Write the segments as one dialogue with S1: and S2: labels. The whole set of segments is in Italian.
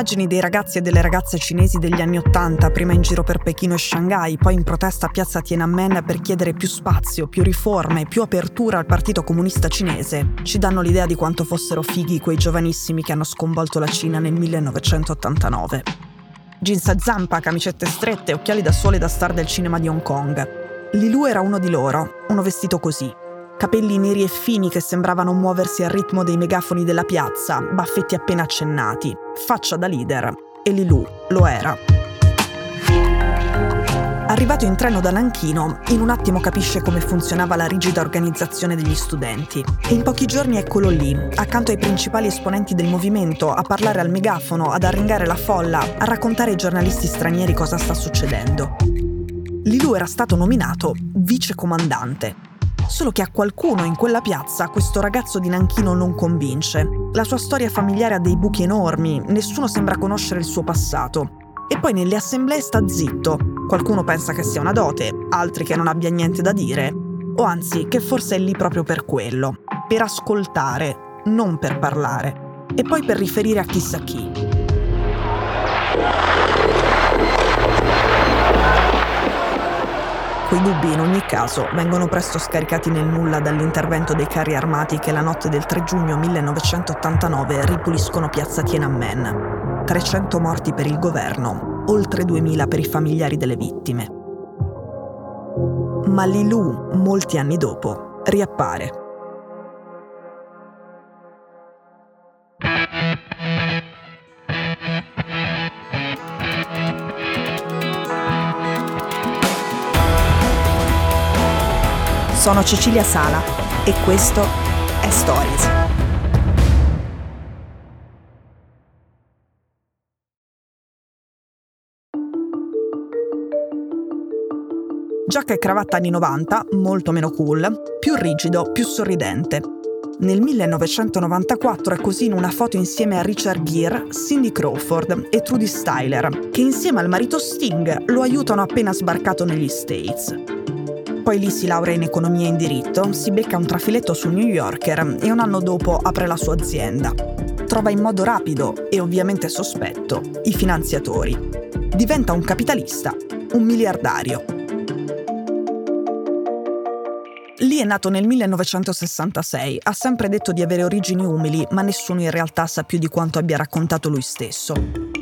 S1: immagini dei ragazzi e delle ragazze cinesi degli anni Ottanta, prima in giro per Pechino e Shanghai, poi in protesta a piazza Tiananmen per chiedere più spazio, più riforme, più apertura al Partito Comunista Cinese, ci danno l'idea di quanto fossero fighi quei giovanissimi che hanno sconvolto la Cina nel 1989. Jeans a zampa, camicette strette, occhiali da sole da star del cinema di Hong Kong. Lilu era uno di loro, uno vestito così, capelli neri e fini che sembravano muoversi al ritmo dei megafoni della piazza, baffetti appena accennati, faccia da leader, e Lilu lo era. Arrivato in treno da Nanchino, in un attimo capisce come funzionava la rigida organizzazione degli studenti. E in pochi giorni eccolo lì, accanto ai principali esponenti del movimento, a parlare al megafono, ad arringare la folla, a raccontare ai giornalisti stranieri cosa sta succedendo. Lilu era stato nominato vice comandante Solo che a qualcuno in quella piazza questo ragazzo di Nanchino non convince. La sua storia familiare ha dei buchi enormi, nessuno sembra conoscere il suo passato. E poi nelle assemblee sta zitto. Qualcuno pensa che sia una dote, altri che non abbia niente da dire. O anzi, che forse è lì proprio per quello. Per ascoltare, non per parlare. E poi per riferire a chissà chi. Quei dubbi in ogni caso vengono presto scaricati nel nulla dall'intervento dei carri armati che la notte del 3 giugno 1989 ripuliscono piazza Tiananmen. 300 morti per il governo, oltre 2000 per i familiari delle vittime. Ma Lilu, molti anni dopo, riappare Sono Cecilia Sala e questo è Stories. Giacca e cravatta anni 90, molto meno cool, più rigido, più sorridente. Nel 1994 è così in una foto insieme a Richard Gere, Cindy Crawford e Trudy Styler, che insieme al marito Sting lo aiutano appena sbarcato negli States. Poi lì si laurea in economia e in diritto, si becca un trafiletto sul New Yorker e un anno dopo apre la sua azienda. Trova in modo rapido e ovviamente sospetto i finanziatori. Diventa un capitalista, un miliardario. Lì è nato nel 1966, ha sempre detto di avere origini umili, ma nessuno in realtà sa più di quanto abbia raccontato lui stesso.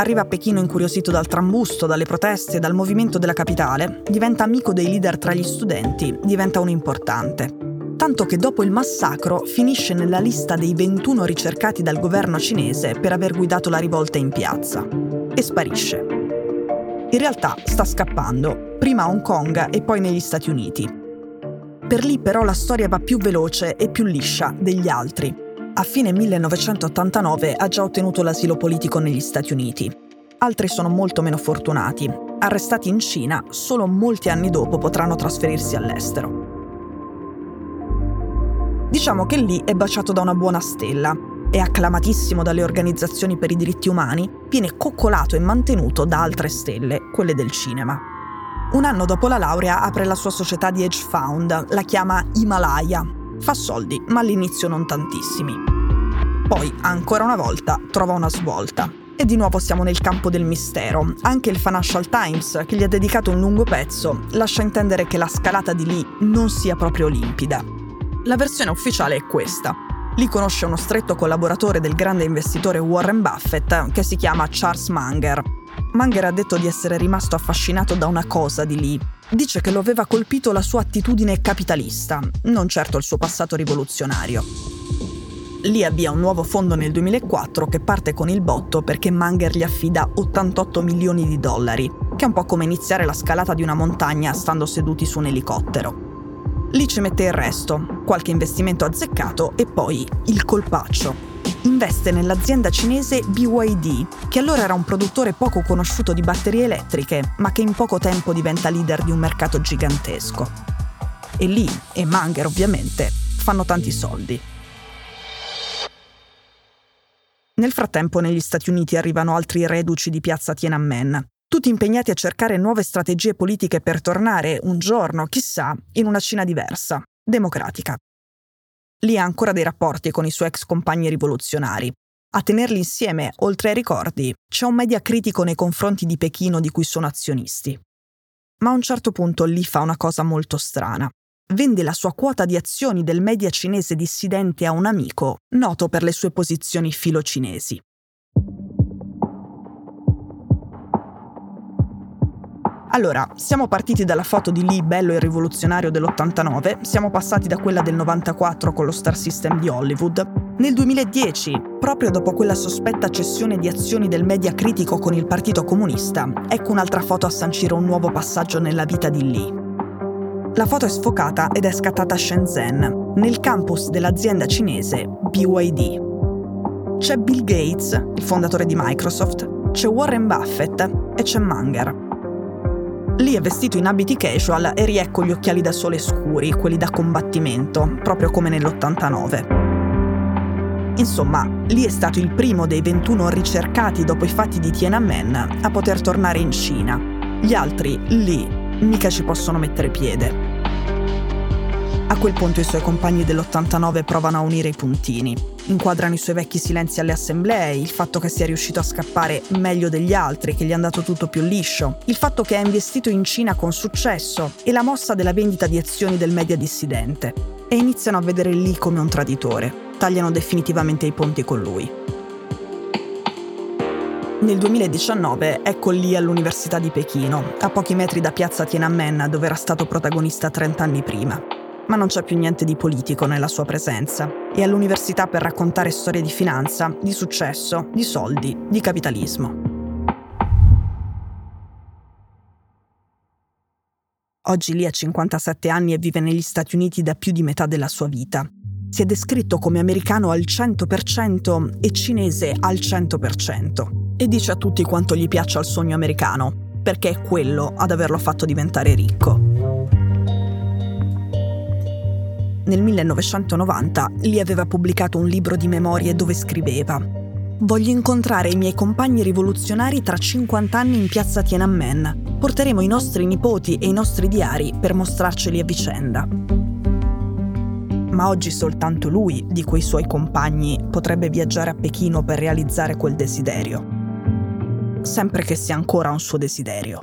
S1: Arriva a Pechino incuriosito dal trambusto, dalle proteste, dal movimento della capitale, diventa amico dei leader tra gli studenti, diventa un importante. Tanto che dopo il massacro finisce nella lista dei 21 ricercati dal governo cinese per aver guidato la rivolta in piazza. E sparisce. In realtà sta scappando, prima a Hong Kong e poi negli Stati Uniti. Per lì però la storia va più veloce e più liscia degli altri a fine 1989 ha già ottenuto l'asilo politico negli Stati Uniti. Altri sono molto meno fortunati. Arrestati in Cina, solo molti anni dopo potranno trasferirsi all'estero. Diciamo che lì è baciato da una buona stella, è acclamatissimo dalle organizzazioni per i diritti umani, viene coccolato e mantenuto da altre stelle, quelle del cinema. Un anno dopo la laurea apre la sua società di hedge fund, la chiama Himalaya, Fa soldi, ma all'inizio non tantissimi. Poi, ancora una volta, trova una svolta. E di nuovo siamo nel campo del mistero. Anche il Financial Times, che gli ha dedicato un lungo pezzo, lascia intendere che la scalata di Lee non sia proprio limpida. La versione ufficiale è questa. Lee conosce uno stretto collaboratore del grande investitore Warren Buffett che si chiama Charles Munger. Munger ha detto di essere rimasto affascinato da una cosa di Lee, dice che lo aveva colpito la sua attitudine capitalista, non certo il suo passato rivoluzionario. Lì avvia un nuovo fondo nel 2004 che parte con il botto perché Manger gli affida 88 milioni di dollari, che è un po' come iniziare la scalata di una montagna stando seduti su un elicottero. Lì ci mette il resto, qualche investimento azzeccato e poi il colpaccio, investe nell'azienda cinese BYD, che allora era un produttore poco conosciuto di batterie elettriche, ma che in poco tempo diventa leader di un mercato gigantesco. E lì, e Manger ovviamente, fanno tanti soldi. Nel frattempo negli Stati Uniti arrivano altri reduci di piazza Tiananmen, tutti impegnati a cercare nuove strategie politiche per tornare un giorno, chissà, in una Cina diversa, democratica. Lì ha ancora dei rapporti con i suoi ex compagni rivoluzionari. A tenerli insieme, oltre ai ricordi, c'è un media critico nei confronti di Pechino di cui sono azionisti. Ma a un certo punto Li fa una cosa molto strana. Vende la sua quota di azioni del media cinese dissidente a un amico, noto per le sue posizioni filo-cinesi. Allora, siamo partiti dalla foto di Lee bello e rivoluzionario dell'89, siamo passati da quella del 94 con lo Star System di Hollywood. Nel 2010, proprio dopo quella sospetta cessione di azioni del media critico con il Partito Comunista, ecco un'altra foto a sancire un nuovo passaggio nella vita di Lee. La foto è sfocata ed è scattata a Shenzhen, nel campus dell'azienda cinese BYD. C'è Bill Gates, il fondatore di Microsoft, c'è Warren Buffett e c'è Munger, Lì è vestito in abiti casual e riecco gli occhiali da sole scuri, quelli da combattimento, proprio come nell'89. Insomma, lì è stato il primo dei 21 ricercati dopo i fatti di Tiananmen a poter tornare in Cina. Gli altri, lì, mica ci possono mettere piede. A quel punto i suoi compagni dell'89 provano a unire i puntini. Inquadrano i suoi vecchi silenzi alle assemblee, il fatto che sia riuscito a scappare meglio degli altri, che gli è andato tutto più liscio, il fatto che ha investito in Cina con successo e la mossa della vendita di azioni del media dissidente. E iniziano a vedere lì come un traditore. Tagliano definitivamente i ponti con lui. Nel 2019 ecco lì all'Università di Pechino, a pochi metri da piazza Tiananmen dove era stato protagonista 30 anni prima ma non c'è più niente di politico nella sua presenza. È all'università per raccontare storie di finanza, di successo, di soldi, di capitalismo. Oggi lì ha 57 anni e vive negli Stati Uniti da più di metà della sua vita. Si è descritto come americano al 100% e cinese al 100%. E dice a tutti quanto gli piaccia il sogno americano, perché è quello ad averlo fatto diventare ricco. Nel 1990 Lee aveva pubblicato un libro di memorie dove scriveva Voglio incontrare i miei compagni rivoluzionari tra 50 anni in piazza Tiananmen. Porteremo i nostri nipoti e i nostri diari per mostrarceli a vicenda. Ma oggi soltanto lui, di quei suoi compagni, potrebbe viaggiare a Pechino per realizzare quel desiderio. Sempre che sia ancora un suo desiderio.